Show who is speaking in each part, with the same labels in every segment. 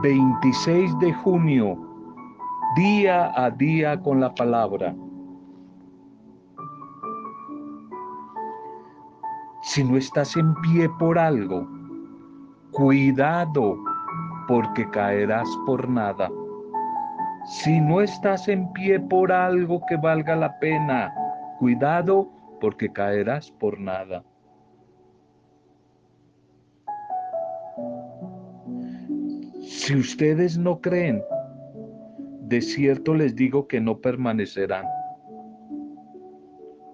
Speaker 1: 26 de junio, día a día con la palabra. Si no estás en pie por algo, cuidado porque caerás por nada. Si no estás en pie por algo que valga la pena, cuidado porque caerás por nada. Si ustedes no creen, de cierto les digo que no permanecerán.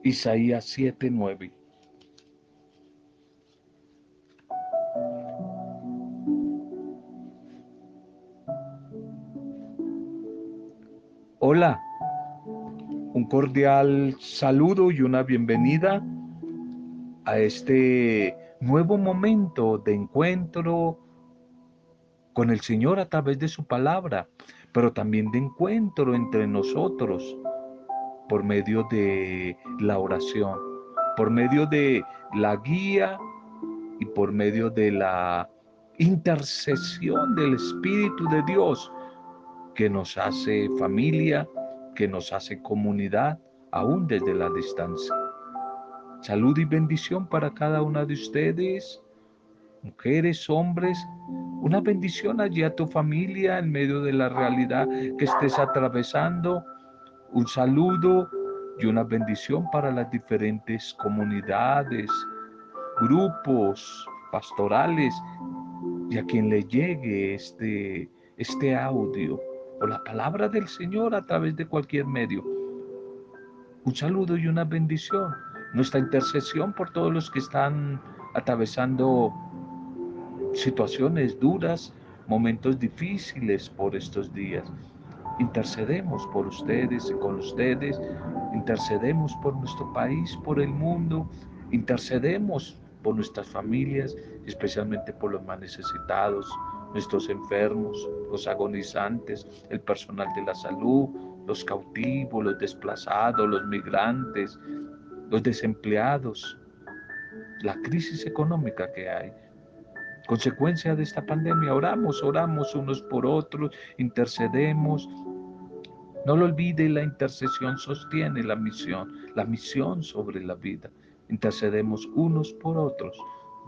Speaker 1: Isaías 7:9. Hola, un cordial saludo y una bienvenida a este nuevo momento de encuentro con el Señor a través de su palabra, pero también de encuentro entre nosotros por medio de la oración, por medio de la guía y por medio de la intercesión del Espíritu de Dios que nos hace familia, que nos hace comunidad, aún desde la distancia. Salud y bendición para cada una de ustedes, mujeres, hombres, una bendición allí a tu familia en medio de la realidad que estés atravesando, un saludo y una bendición para las diferentes comunidades, grupos pastorales y a quien le llegue este, este audio o la palabra del Señor a través de cualquier medio. Un saludo y una bendición. Nuestra intercesión por todos los que están atravesando situaciones duras, momentos difíciles por estos días. Intercedemos por ustedes y con ustedes, intercedemos por nuestro país, por el mundo, intercedemos por nuestras familias, especialmente por los más necesitados, nuestros enfermos, los agonizantes, el personal de la salud, los cautivos, los desplazados, los migrantes, los desempleados, la crisis económica que hay. Consecuencia de esta pandemia, oramos, oramos unos por otros, intercedemos. No lo olvide, la intercesión sostiene la misión, la misión sobre la vida. Intercedemos unos por otros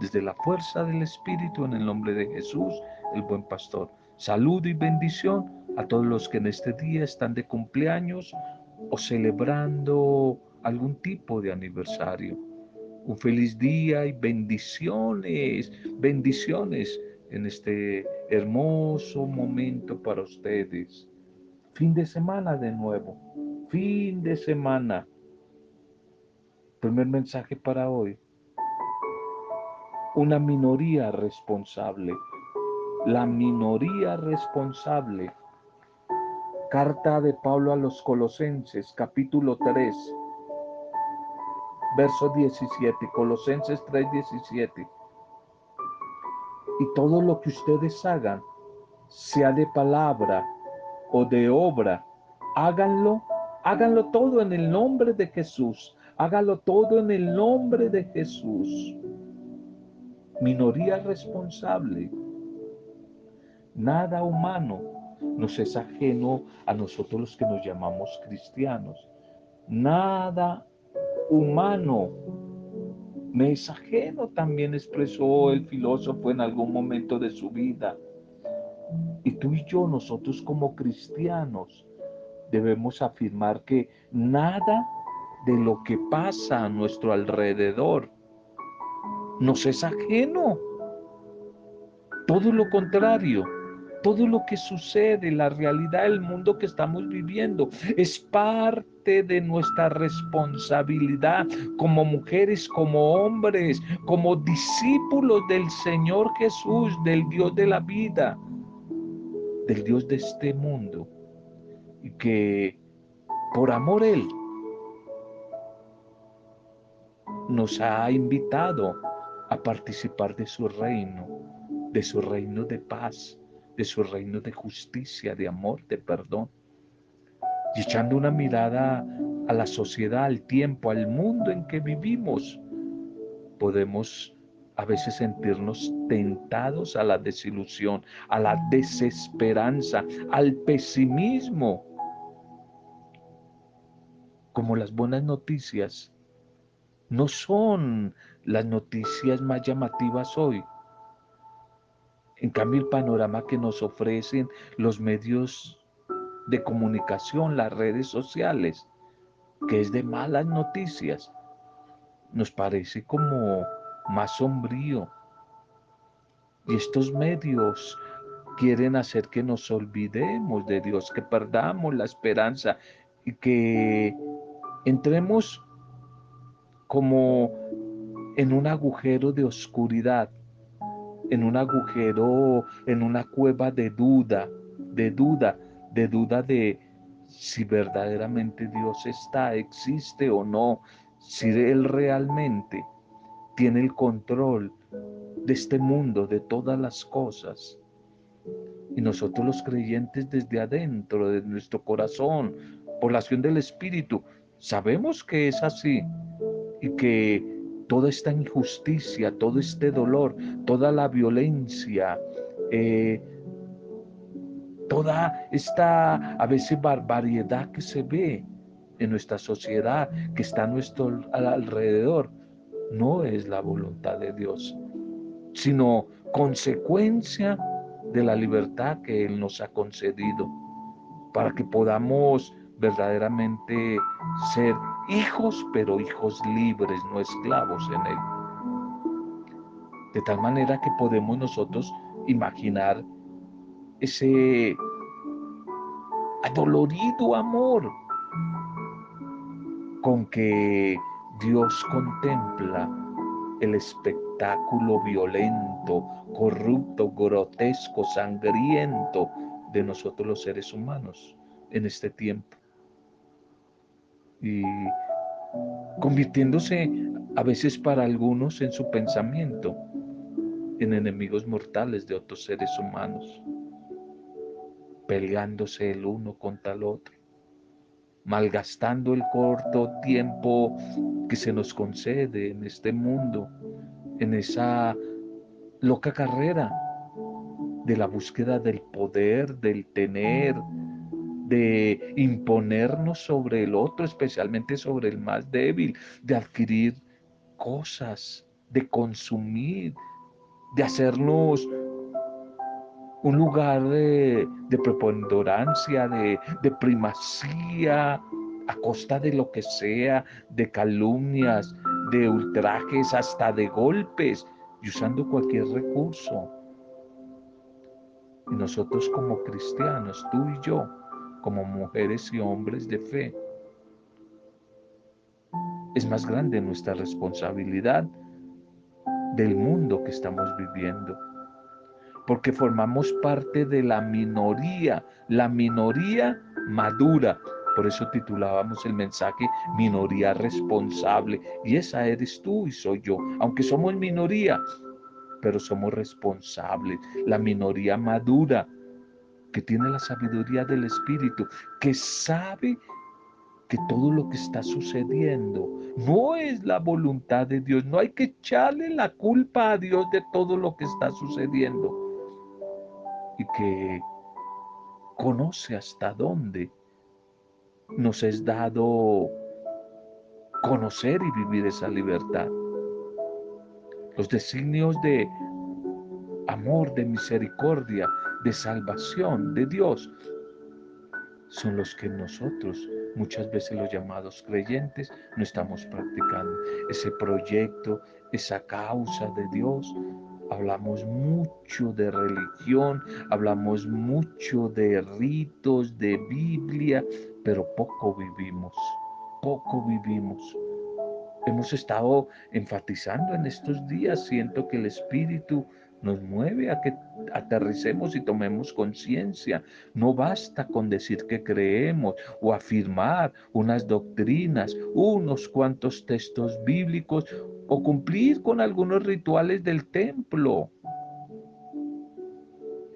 Speaker 1: desde la fuerza del Espíritu en el nombre de Jesús el buen pastor. Saludo y bendición a todos los que en este día están de cumpleaños o celebrando algún tipo de aniversario. Un feliz día y bendiciones, bendiciones en este hermoso momento para ustedes. Fin de semana de nuevo, fin de semana. Primer mensaje para hoy. Una minoría responsable la minoría responsable. Carta de Pablo a los Colosenses, capítulo 3, verso 17, Colosenses 3, 17. Y todo lo que ustedes hagan, sea de palabra o de obra, háganlo, háganlo todo en el nombre de Jesús. Háganlo todo en el nombre de Jesús. Minoría responsable Nada humano nos es ajeno a nosotros los que nos llamamos cristianos. Nada humano me es ajeno, también expresó el filósofo en algún momento de su vida. Y tú y yo, nosotros como cristianos, debemos afirmar que nada de lo que pasa a nuestro alrededor nos es ajeno. Todo lo contrario, todo lo que sucede, la realidad del mundo que estamos viviendo, es parte de nuestra responsabilidad como mujeres, como hombres, como discípulos del Señor Jesús, del Dios de la vida, del Dios de este mundo. Y que por amor Él nos ha invitado a participar de su reino, de su reino de paz, de su reino de justicia, de amor, de perdón. Y echando una mirada a la sociedad, al tiempo, al mundo en que vivimos, podemos a veces sentirnos tentados a la desilusión, a la desesperanza, al pesimismo. Como las buenas noticias no son las noticias más llamativas hoy. En cambio, el panorama que nos ofrecen los medios de comunicación, las redes sociales, que es de malas noticias, nos parece como más sombrío. Y estos medios quieren hacer que nos olvidemos de Dios, que perdamos la esperanza y que entremos como en un agujero de oscuridad, en un agujero, en una cueva de duda, de duda, de duda de si verdaderamente Dios está, existe o no, si Él realmente tiene el control de este mundo, de todas las cosas. Y nosotros los creyentes desde adentro, de nuestro corazón, por la acción del Espíritu, sabemos que es así y que toda esta injusticia, todo este dolor, toda la violencia, eh, toda esta a veces barbaridad que se ve en nuestra sociedad, que está a nuestro alrededor, no es la voluntad de Dios, sino consecuencia de la libertad que Él nos ha concedido, para que podamos verdaderamente ser hijos, pero hijos libres, no esclavos en Él. De tal manera que podemos nosotros imaginar ese adolorido amor con que Dios contempla el espectáculo violento, corrupto, grotesco, sangriento de nosotros los seres humanos en este tiempo. Y convirtiéndose a veces para algunos en su pensamiento en enemigos mortales de otros seres humanos, peleándose el uno contra el otro malgastando el corto tiempo que se nos concede en este mundo, en esa loca carrera de la búsqueda del poder, del tener, de imponernos sobre el otro, especialmente sobre el más débil, de adquirir cosas, de consumir, de hacernos un lugar de, preponderancia, de, de primacía, a costa de lo que sea, de calumnias, de ultrajes, hasta de golpes, y usando cualquier recurso. Y nosotros como cristianos, tú y yo, como mujeres y hombres de fe, es más grande nuestra responsabilidad del mundo que estamos viviendo porque formamos parte de la minoría, la minoría madura. Por eso titulábamos el mensaje minoría responsable. Y esa eres tú y soy yo. Aunque somos minoría, pero somos responsables. La minoría madura que tiene la sabiduría del Espíritu, que sabe que todo lo que está sucediendo no es la voluntad de Dios. No hay que echarle la culpa a Dios de todo lo que está sucediendo y que conoce hasta dónde nos es dado conocer y vivir esa libertad. Los designios de amor, de misericordia, de salvación de Dios son los que nosotros, muchas veces los llamados creyentes, no estamos practicando. Ese proyecto, esa causa de Dios Hablamos mucho de religión, hablamos mucho de ritos, de Biblia, pero poco vivimos, poco vivimos. Hemos estado enfatizando en estos días, siento que el Espíritu nos mueve a que aterricemos y tomemos conciencia. No basta con decir que creemos o afirmar unas doctrinas, unos cuantos textos bíblicos o cumplir con algunos rituales del templo.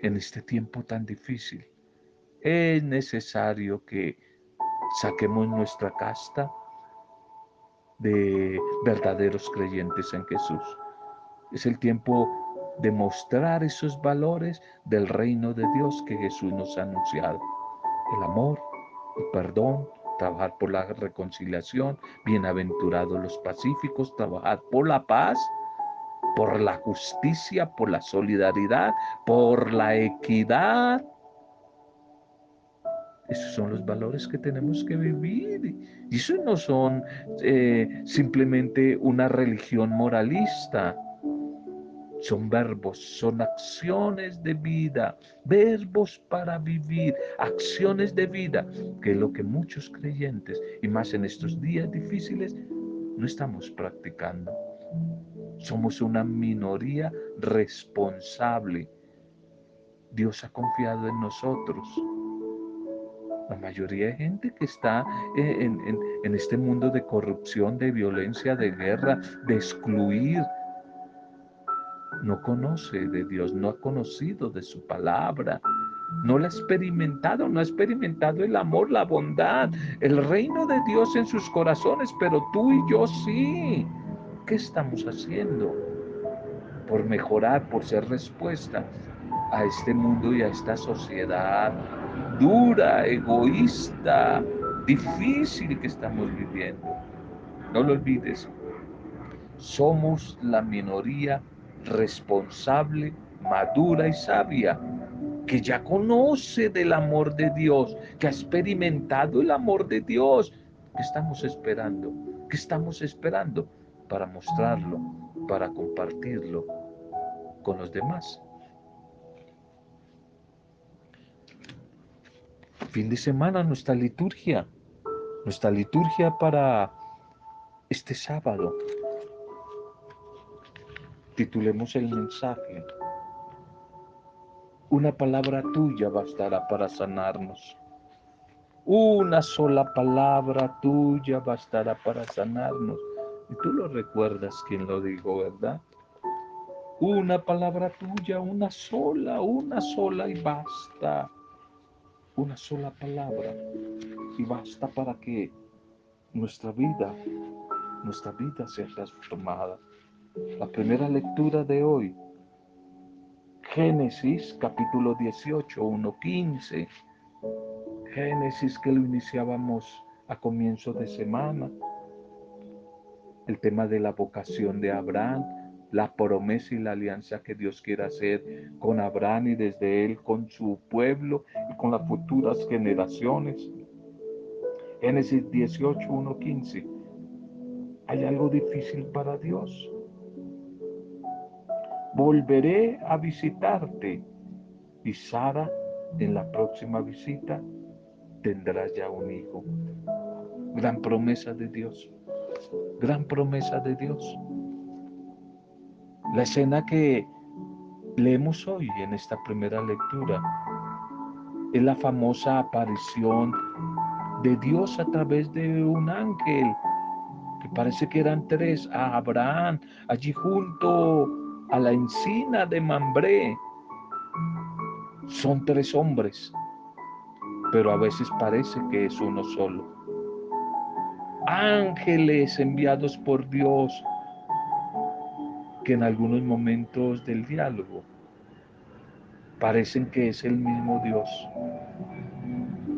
Speaker 1: En este tiempo tan difícil, es necesario que saquemos nuestra casta de verdaderos creyentes en Jesús Es el tiempo de mostrar esos valores del reino de Dios que Jesús nos ha anunciado. El amor, el perdón, trabajar por la reconciliación, bienaventurados los pacíficos, trabajar por la paz, por la justicia, por la solidaridad, por la equidad. Esos son los valores que tenemos que vivir. Y eso no son eh, simplemente una religión moralista son verbos, son acciones de vida, verbos para vivir, acciones de vida, que es lo que muchos creyentes, y más en estos días difíciles, no estamos practicando. Somos una minoría responsable. Dios ha confiado en nosotros. La mayoría de gente que está en, en este mundo de corrupción, de violencia, de guerra, de excluir, no conoce de Dios, no ha conocido de su palabra, no la ha experimentado, no ha experimentado el amor, la bondad, el reino de Dios en sus corazones, pero tú y yo sí. ¿Qué estamos haciendo por mejorar, por ser respuesta a este mundo y a esta sociedad dura, egoísta, difícil que estamos viviendo? No lo olvides, somos la minoría responsable, madura y sabia, que ya conoce del amor de Dios, que ha experimentado el amor de Dios. ¿Qué estamos esperando? ¿Qué estamos esperando para mostrarlo, para compartirlo con los demás? Fin de semana nuestra liturgia, nuestra liturgia para este sábado, Titulemos el mensaje. Una palabra tuya bastará para sanarnos. Una sola palabra tuya bastará para sanarnos. Y tú lo recuerdas quien lo dijo, ¿verdad? Una palabra tuya, una sola, una sola y basta. Una sola palabra y basta para que nuestra vida, nuestra vida sea transformada. La primera lectura de hoy, Génesis capítulo 18, 1, 15. Génesis que lo iniciábamos a comienzo de semana. El tema de la vocación de Abraham, la promesa y la alianza que Dios quiere hacer con Abraham y desde él con su pueblo y con las futuras generaciones. Génesis 18, 1, 15. ¿Hay algo difícil para Dios? Volveré a visitarte. Y Sara, en la próxima visita, tendrá ya un hijo. Gran promesa de Dios. Gran promesa de Dios. La escena que leemos hoy en esta primera lectura es la famosa aparición de Dios a través de un ángel, que parece que eran tres, a Abraham, allí junto a la encina de Mambré. Son tres hombres, pero a veces parece que es uno solo. Ángeles enviados por Dios que en algunos momentos del diálogo parecen que es el mismo Dios.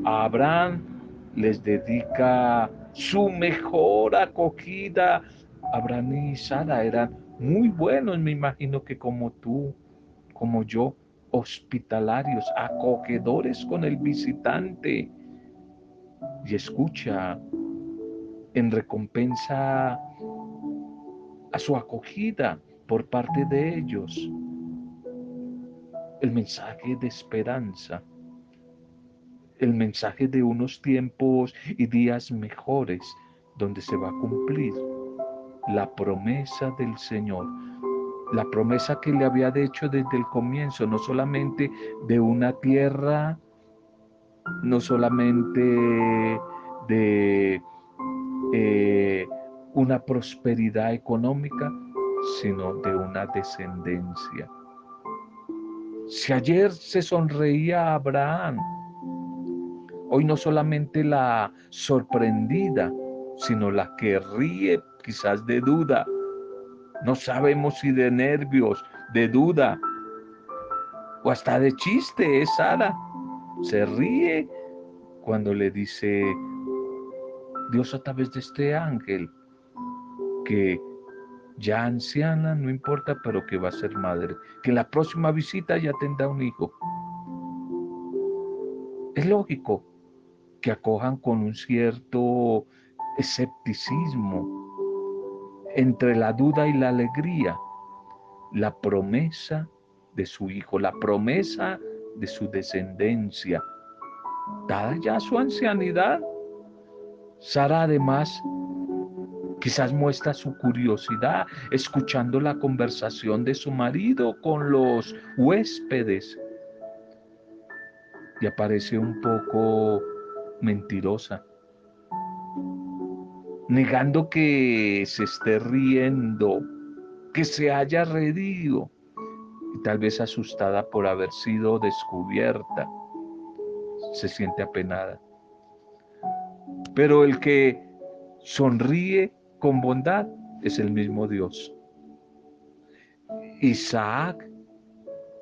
Speaker 1: Abraham les dedica su mejor acogida. Abraham y Sara eran muy buenos, me imagino que como tú, como yo, hospitalarios, acogedores con el visitante. Y escucha en recompensa a su acogida por parte de ellos. El mensaje de esperanza, el mensaje de unos tiempos y días mejores donde se va a cumplir la promesa del Señor, la promesa que le había hecho desde el comienzo, no solamente de una tierra, no solamente de eh, una prosperidad económica, sino de una descendencia. Si ayer se sonreía Abraham, hoy no solamente la sorprendida, sino la que ríe quizás de duda, No sabemos si de nervios, de duda o hasta de chiste es Sara. Se ríe cuando le dice Dios a través de este ángel que ya anciana, no importa, pero que va a ser madre, que la próxima visita ya tendrá un hijo. Es lógico que acojan con un cierto escepticismo entre la duda y la alegría la promesa de su hijo, la promesa de su descendencia, dada ya su ancianidad. Sara además quizás muestra su curiosidad escuchando la conversación de su marido con los huéspedes. Y aparece un poco mentirosa negando que se esté riendo, que se haya reído y tal vez asustada por haber sido descubierta. Se siente apenada. Pero el que sonríe con bondad es el mismo Dios. Isaac,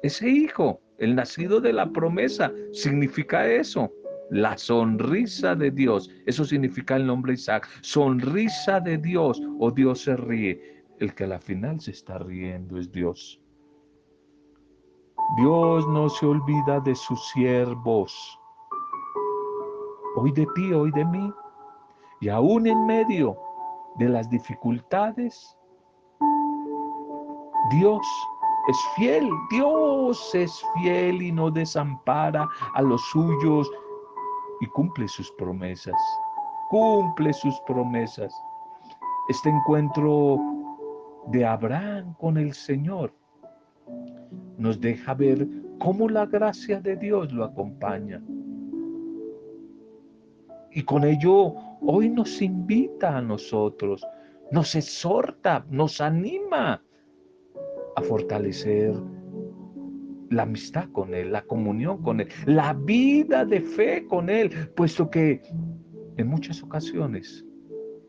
Speaker 1: ese hijo, el nacido de la promesa, significa eso la sonrisa de Dios. Eso significa el nombre Isaac. Sonrisa de Dios o Dios se ríe. El que a la final se está riendo es Dios. Dios no se olvida de sus siervos. Hoy de ti, hoy de mí. Y aún en medio de las dificultades, Dios es fiel. Dios es fiel y no desampara a los suyos y cumple sus promesas, cumple sus promesas. Este encuentro de Abraham con el Señor nos deja ver cómo la gracia de Dios lo acompaña. Y con ello hoy nos invita a nosotros, nos exhorta, nos anima a fortalecer la amistad con Él, la comunión con Él, la vida de fe con Él, puesto que en muchas ocasiones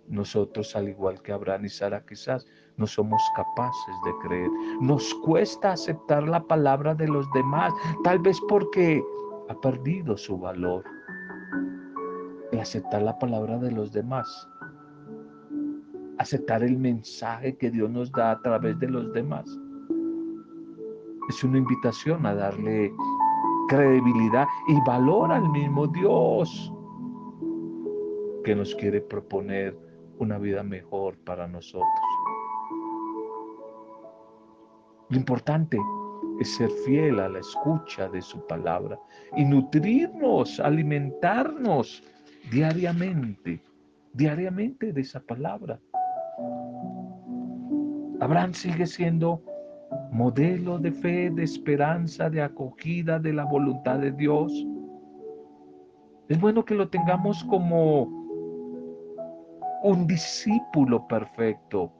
Speaker 1: nosotros, al igual que Abraham y Sara, quizás no somos capaces de creer. Nos cuesta aceptar la palabra de los demás, tal vez porque ha perdido su valor. El aceptar la palabra de los demás, aceptar el mensaje que Dios nos da a través de los demás es una invitación a darle credibilidad y valor al mismo Dios que nos quiere proponer una vida mejor para nosotros. Lo importante es ser fiel a la escucha de su palabra y nutrirnos, alimentarnos diariamente, diariamente de esa palabra. Abraham sigue siendo modelo de fe, de esperanza, de acogida de la voluntad de Dios. Es bueno que lo tengamos como un discípulo perfecto,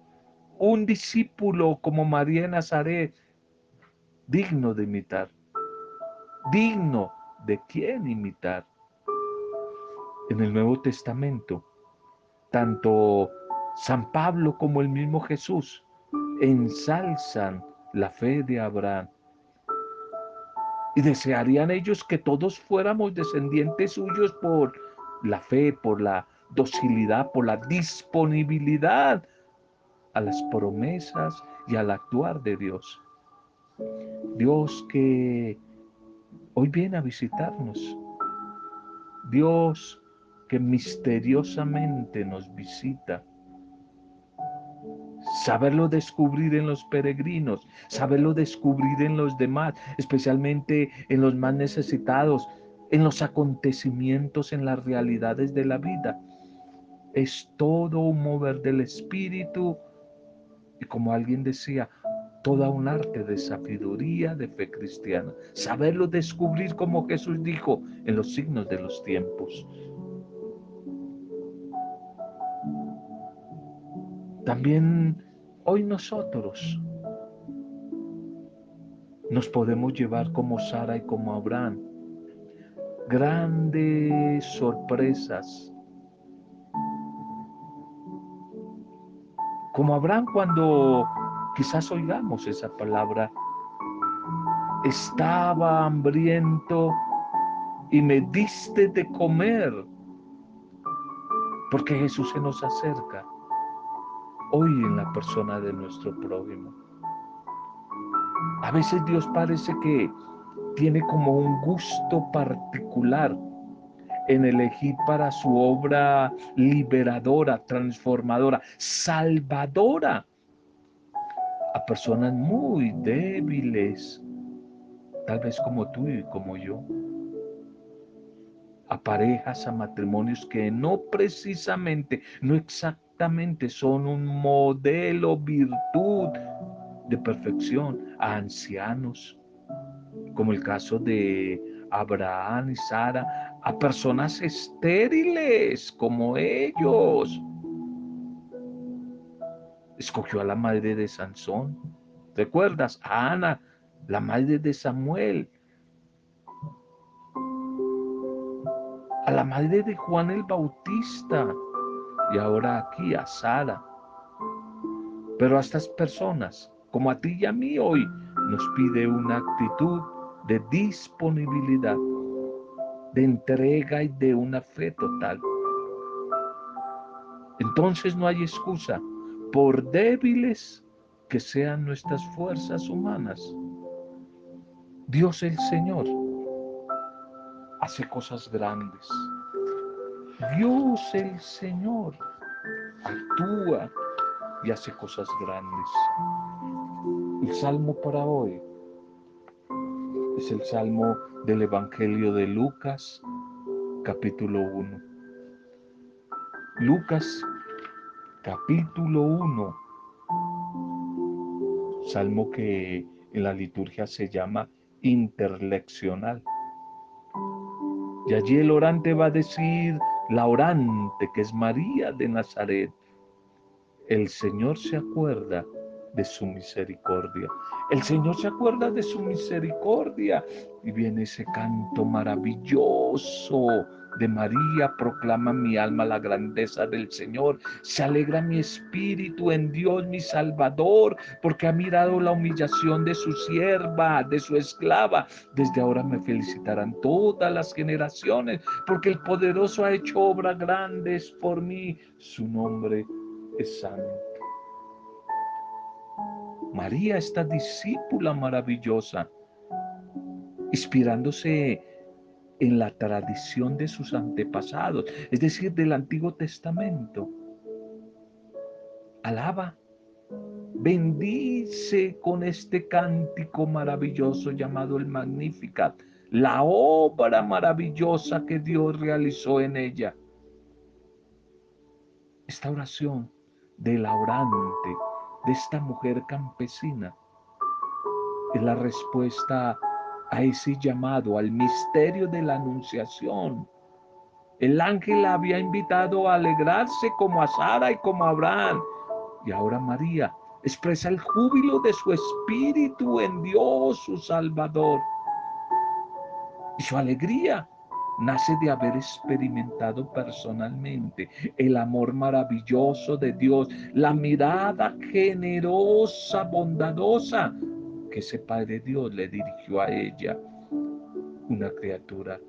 Speaker 1: un discípulo como María Nazaret, digno de imitar, digno de quién imitar. En el Nuevo Testamento, tanto San Pablo como el mismo Jesús ensalzan la fe de Abraham. Y desearían ellos que todos fuéramos descendientes suyos por la fe, por la docilidad, por la disponibilidad a las promesas y al actuar de Dios. Dios que hoy viene a visitarnos. Dios que misteriosamente nos visita saberlo descubrir en los peregrinos, saberlo descubrir en los demás, especialmente en los más necesitados, en los acontecimientos, en las realidades de la vida. Es todo un mover del espíritu y como alguien decía, toda un arte de sabiduría de fe cristiana. Saberlo descubrir como Jesús dijo en los signos de los tiempos. También hoy nosotros nos podemos llevar como Sara y como Abraham grandes sorpresas. Como Abraham cuando Quizás oigamos esa palabra. Estaba hambriento y me diste de comer. Porque Jesús se nos acerca hoy en la persona de nuestro prójimo. A veces Dios parece que tiene como un gusto particular en elegir para su obra liberadora, transformadora, salvadora a personas muy débiles, tal vez como tú y como yo a parejas, a matrimonios que no precisamente, no exactamente son un modelo, virtud de perfección, a ancianos, como el caso de Abraham y Sara, a personas estériles como ellos. Escogió a la madre de Sansón. ¿Recuerdas? A Ana, la madre de Samuel. a la madre de Juan el Bautista y ahora aquí a Sara. Pero a estas personas, como a ti y a mí hoy, nos pide una actitud de disponibilidad, de entrega y de una fe total. Entonces no hay excusa, por débiles que sean nuestras fuerzas humanas. Dios el Señor hace cosas grandes. Dios el Señor actúa y hace cosas grandes. El salmo para hoy es el salmo del Evangelio de Lucas, capítulo 1. Lucas, capítulo 1. Salmo que en la liturgia se llama interleccional. Y allí el orante va a decir, la orante que es María de Nazaret, el Señor se acuerda de su misericordia. El Señor se acuerda de su misericordia y viene ese canto maravilloso de María, proclama mi alma la grandeza del Señor. Se alegra mi espíritu en Dios mi Salvador, porque ha mirado la humillación de su sierva, de su esclava. Desde ahora me felicitarán todas las generaciones, porque el poderoso ha hecho obras grandes por mí. Su nombre es santo. María, esta discípula maravillosa, inspirándose en la tradición de sus antepasados, es decir, del Antiguo Testamento. Alaba, bendice con este cántico maravilloso llamado el Magnificat, la obra maravillosa que Dios realizó en ella. Esta oración de la orante, de esta mujer campesina, es la respuesta a ese llamado, al misterio de la anunciación. El ángel había invitado a alegrarse como a Sara y como a Abraham. Y ahora María expresa el júbilo de su espíritu en Dios su Salvador. Y su alegría nace de haber experimentado personalmente el amor maravilloso de Dios, la mirada generosa, bondadosa que ese Padre Dios le dirigió a ella, una criatura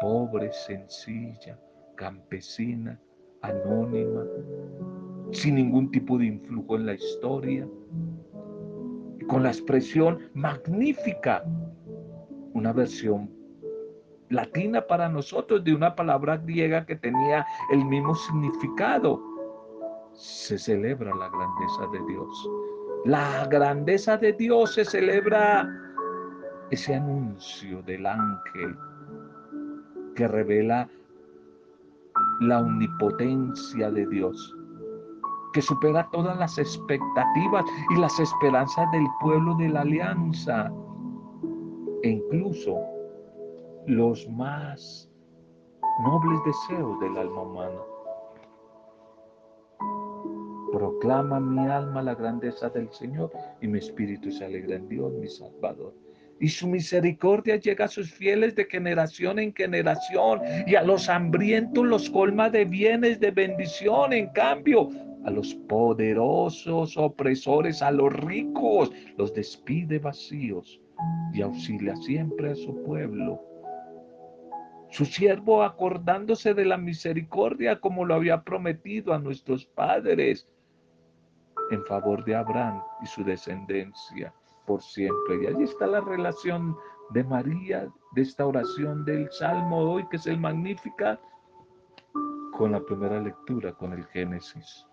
Speaker 1: pobre, sencilla, campesina, anónima, sin ningún tipo de influjo en la historia, con la expresión magnífica, una versión latina para nosotros de una palabra griega que tenía el mismo significado. Se celebra la grandeza de Dios. La grandeza de Dios se celebra ese anuncio del ángel que revela la omnipotencia de Dios, que supera todas las expectativas y las esperanzas del pueblo de la alianza, e incluso los más nobles deseos del alma humana. Proclama mi alma la grandeza del Señor y mi espíritu se alegra en Dios, mi Salvador. Y su misericordia llega a sus fieles de generación en generación y a los hambrientos los colma de bienes, de bendición. En cambio, a los poderosos opresores, a los ricos, los despide vacíos y auxilia siempre a su pueblo. Su siervo acordándose de la misericordia como lo había prometido a nuestros padres en favor de Abraham y su descendencia por siempre. Y allí está la relación de María, de esta oración del Salmo hoy, que es el Magnífica, con la primera lectura, con el Génesis.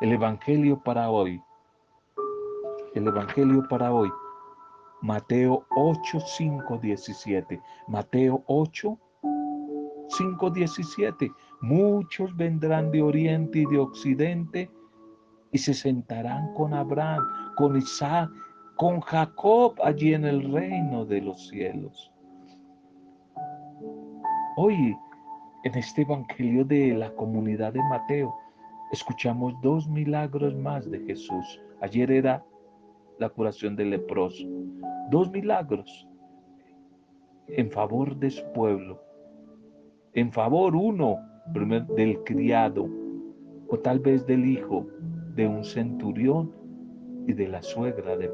Speaker 1: El Evangelio para hoy. El Evangelio para hoy. Mateo 8, 5, 17. Mateo 8, 5, 17. Muchos vendrán de oriente y de occidente y se sentarán con Abraham, con Isaac, con Jacob allí en el reino de los cielos. Hoy, en este Evangelio de la comunidad de Mateo, escuchamos dos milagros más de Jesús. Ayer era la curación del leproso. Dos milagros en favor de su pueblo. En favor, uno, del criado, o tal vez del hijo de un centurión y de la suegra de,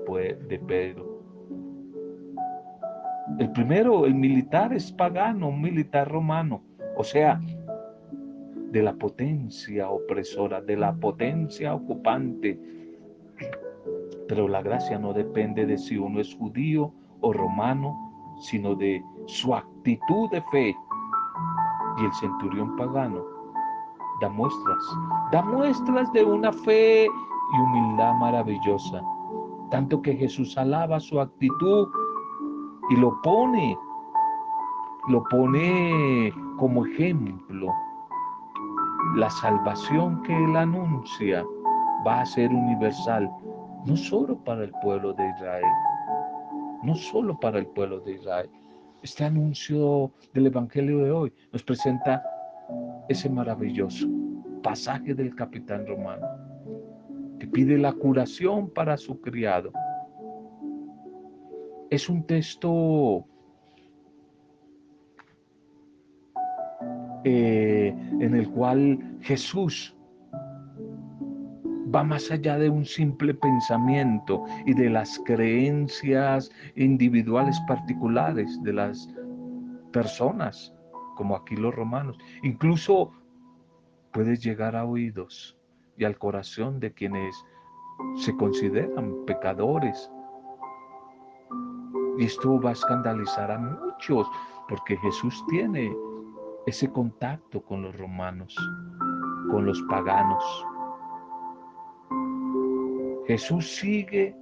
Speaker 1: de Pedro. El primero, el militar es pagano, un militar romano, o sea, de la potencia opresora, de la potencia ocupante. Pero la gracia no depende de si uno es judío o romano, sino de su actitud de fe. Y el centurión pagano da muestras, da muestras de una fe y humildad maravillosa. Tanto que Jesús alaba su actitud y lo pone, lo pone como ejemplo la salvación que Él anuncia va a ser universal, no solo para el pueblo de Israel, no solo para el pueblo de Israel. Este anuncio del Evangelio de hoy nos presenta ese maravilloso pasaje del capitán romano que pide la curación para su criado. Es un texto Eh, en el cual Jesús va más allá de un simple pensamiento y de las creencias individuales particulares de las personas, como aquí los romanos. Incluso puede llegar a oídos y al corazón de quienes se consideran pecadores. Y esto va a escandalizar a muchos, porque Jesús tiene ese contacto con los romanos, con los paganos. Jesús sigue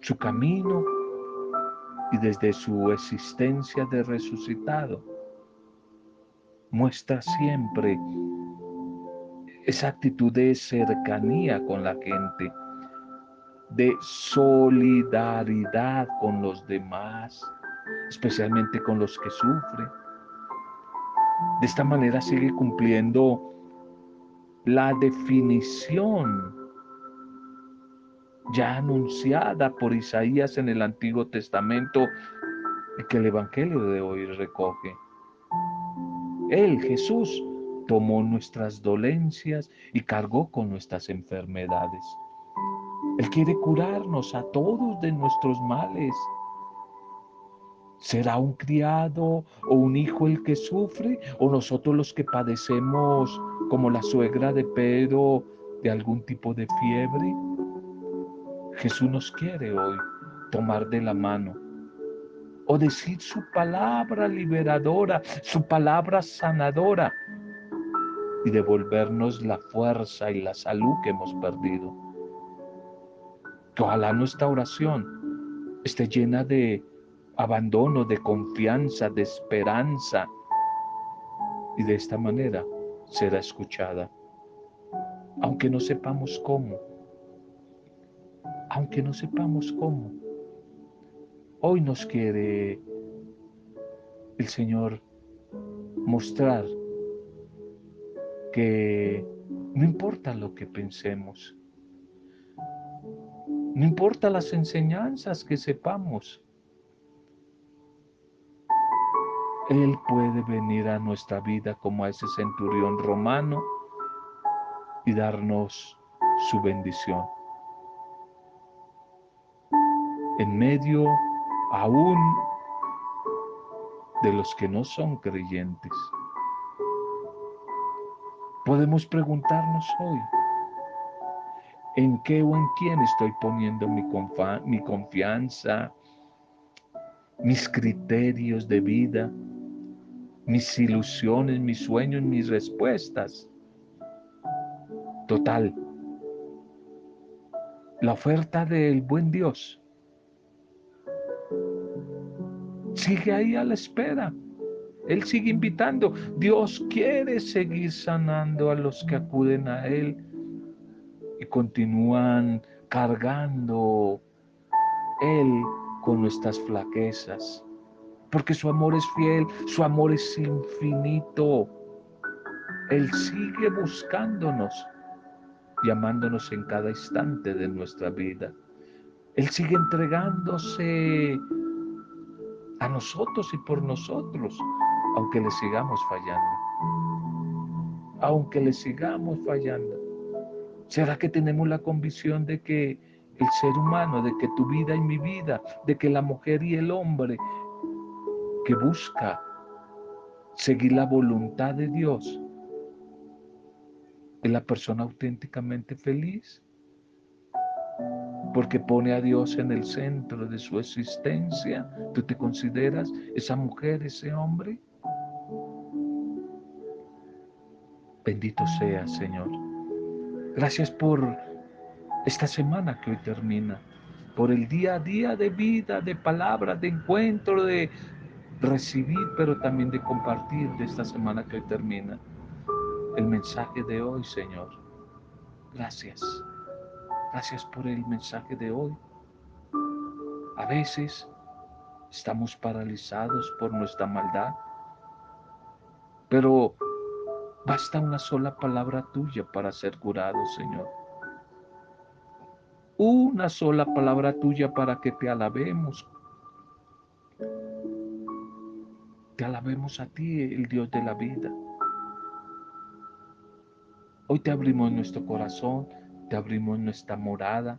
Speaker 1: su camino y desde su existencia de resucitado muestra siempre esa actitud de cercanía con la gente, de solidaridad con los demás, especialmente con los que sufren. De esta manera sigue cumpliendo la definición ya anunciada por Isaías en el Antiguo Testamento y que el Evangelio de hoy recoge. Él, Jesús, tomó nuestras dolencias y cargó con nuestras enfermedades. Él quiere curarnos a todos de nuestros males ¿Será un criado o un hijo el que sufre o nosotros los que padecemos como la suegra de Pedro de algún tipo de fiebre? Jesús nos quiere hoy tomar de la mano o decir su palabra liberadora, su palabra sanadora y devolvernos la fuerza y la salud que hemos perdido. Que ojalá nuestra oración esté llena de abandono, de confianza, de esperanza. Y de esta manera será escuchada. Aunque no sepamos cómo. Aunque no sepamos cómo. Hoy nos quiere el Señor mostrar que no importa lo que pensemos, no importa las enseñanzas que sepamos, Él puede venir a nuestra vida como a ese centurión romano y darnos su bendición. En medio aún de los que no son creyentes. Podemos preguntarnos hoy, ¿en qué o en quién estoy poniendo mi, mi confianza, mis criterios de vida, mis ilusiones, mis sueños, mis respuestas? Total, la oferta del buen Dios sigue ahí a la espera. Él sigue invitando. Dios quiere seguir sanando a los que acuden a Él y continúan cargando Él con nuestras flaquezas. Porque su amor es fiel, su amor es infinito. Él sigue buscándonos y amándonos en cada instante de nuestra vida. Él sigue entregándose a nosotros y por nosotros, aunque le sigamos fallando. Aunque le sigamos fallando. ¿Será que tenemos la convicción de que el ser humano, de que tu vida y mi vida, de que la mujer y el hombre que busca seguir la voluntad de Dios, es la persona auténticamente feliz? Porque pone a Dios en el centro de su existencia. ¿Tú te consideras esa mujer, ese hombre? Bendito sea, Señor. Gracias por esta semana que hoy termina, por el día a día de vida, de palabra, de encuentro, de recibir, pero también de compartir de esta semana que hoy termina. El mensaje de hoy, Señor. Gracias. Gracias por el mensaje de hoy. A veces estamos paralizados por nuestra maldad, pero basta una sola palabra tuya para ser curado, Señor. Una sola palabra tuya para que te alabemos. Te alabemos a ti, el Dios de la vida. Hoy te abrimos nuestro corazón abrimos nuestra morada.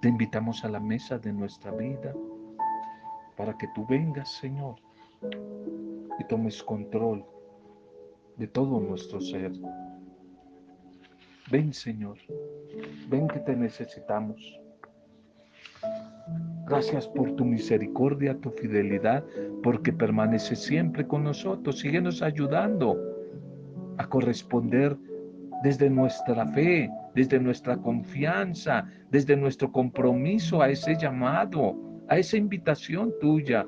Speaker 1: Te invitamos a la mesa de nuestra vida para que tú vengas, Señor, y tomes control de todo nuestro ser. Ven, Señor, ven que te necesitamos. Gracias por tu misericordia, tu fidelidad, porque permaneces siempre con nosotros. Síguenos ayudando a corresponder desde nuestra fe, desde nuestra confianza, desde nuestro compromiso a ese llamado, a esa invitación tuya.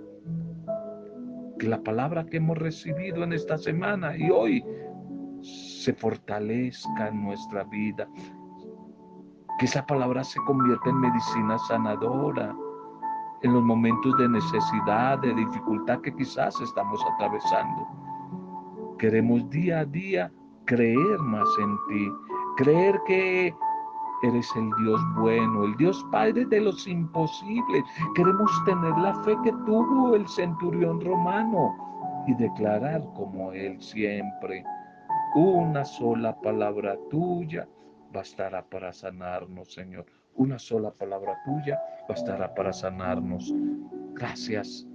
Speaker 1: Que la palabra que hemos recibido en esta semana y hoy se fortalezca en nuestra vida. Que esa palabra se convierta en medicina sanadora en los momentos de necesidad, de dificultad que quizás estamos atravesando. Queremos día a día creer más en ti, creer que eres el Dios bueno, el Dios Padre de los imposibles. Queremos tener la fe que tuvo el centurión romano y declarar como Él siempre, una sola palabra tuya bastará para sanarnos, Señor. Una sola palabra tuya bastará para sanarnos. Gracias.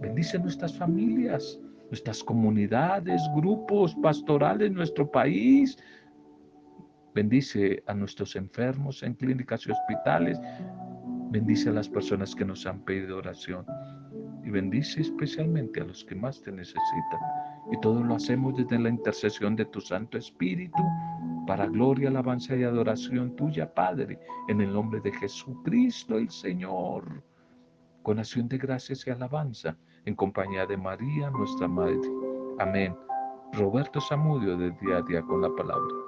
Speaker 1: Bendice nuestras familias nuestras comunidades, grupos pastorales, nuestro país. Bendice a nuestros enfermos en clínicas y hospitales. Bendice a las personas que nos han pedido oración. Y bendice especialmente a los que más te necesitan. Y todo lo hacemos desde la intercesión de tu Santo Espíritu, para gloria, alabanza y adoración tuya, Padre, en el nombre de Jesucristo el Señor. Con acción de gracias y alabanza en compañía de María, nuestra Madre. Amén. Roberto Zamudio de Día a Día con la Palabra.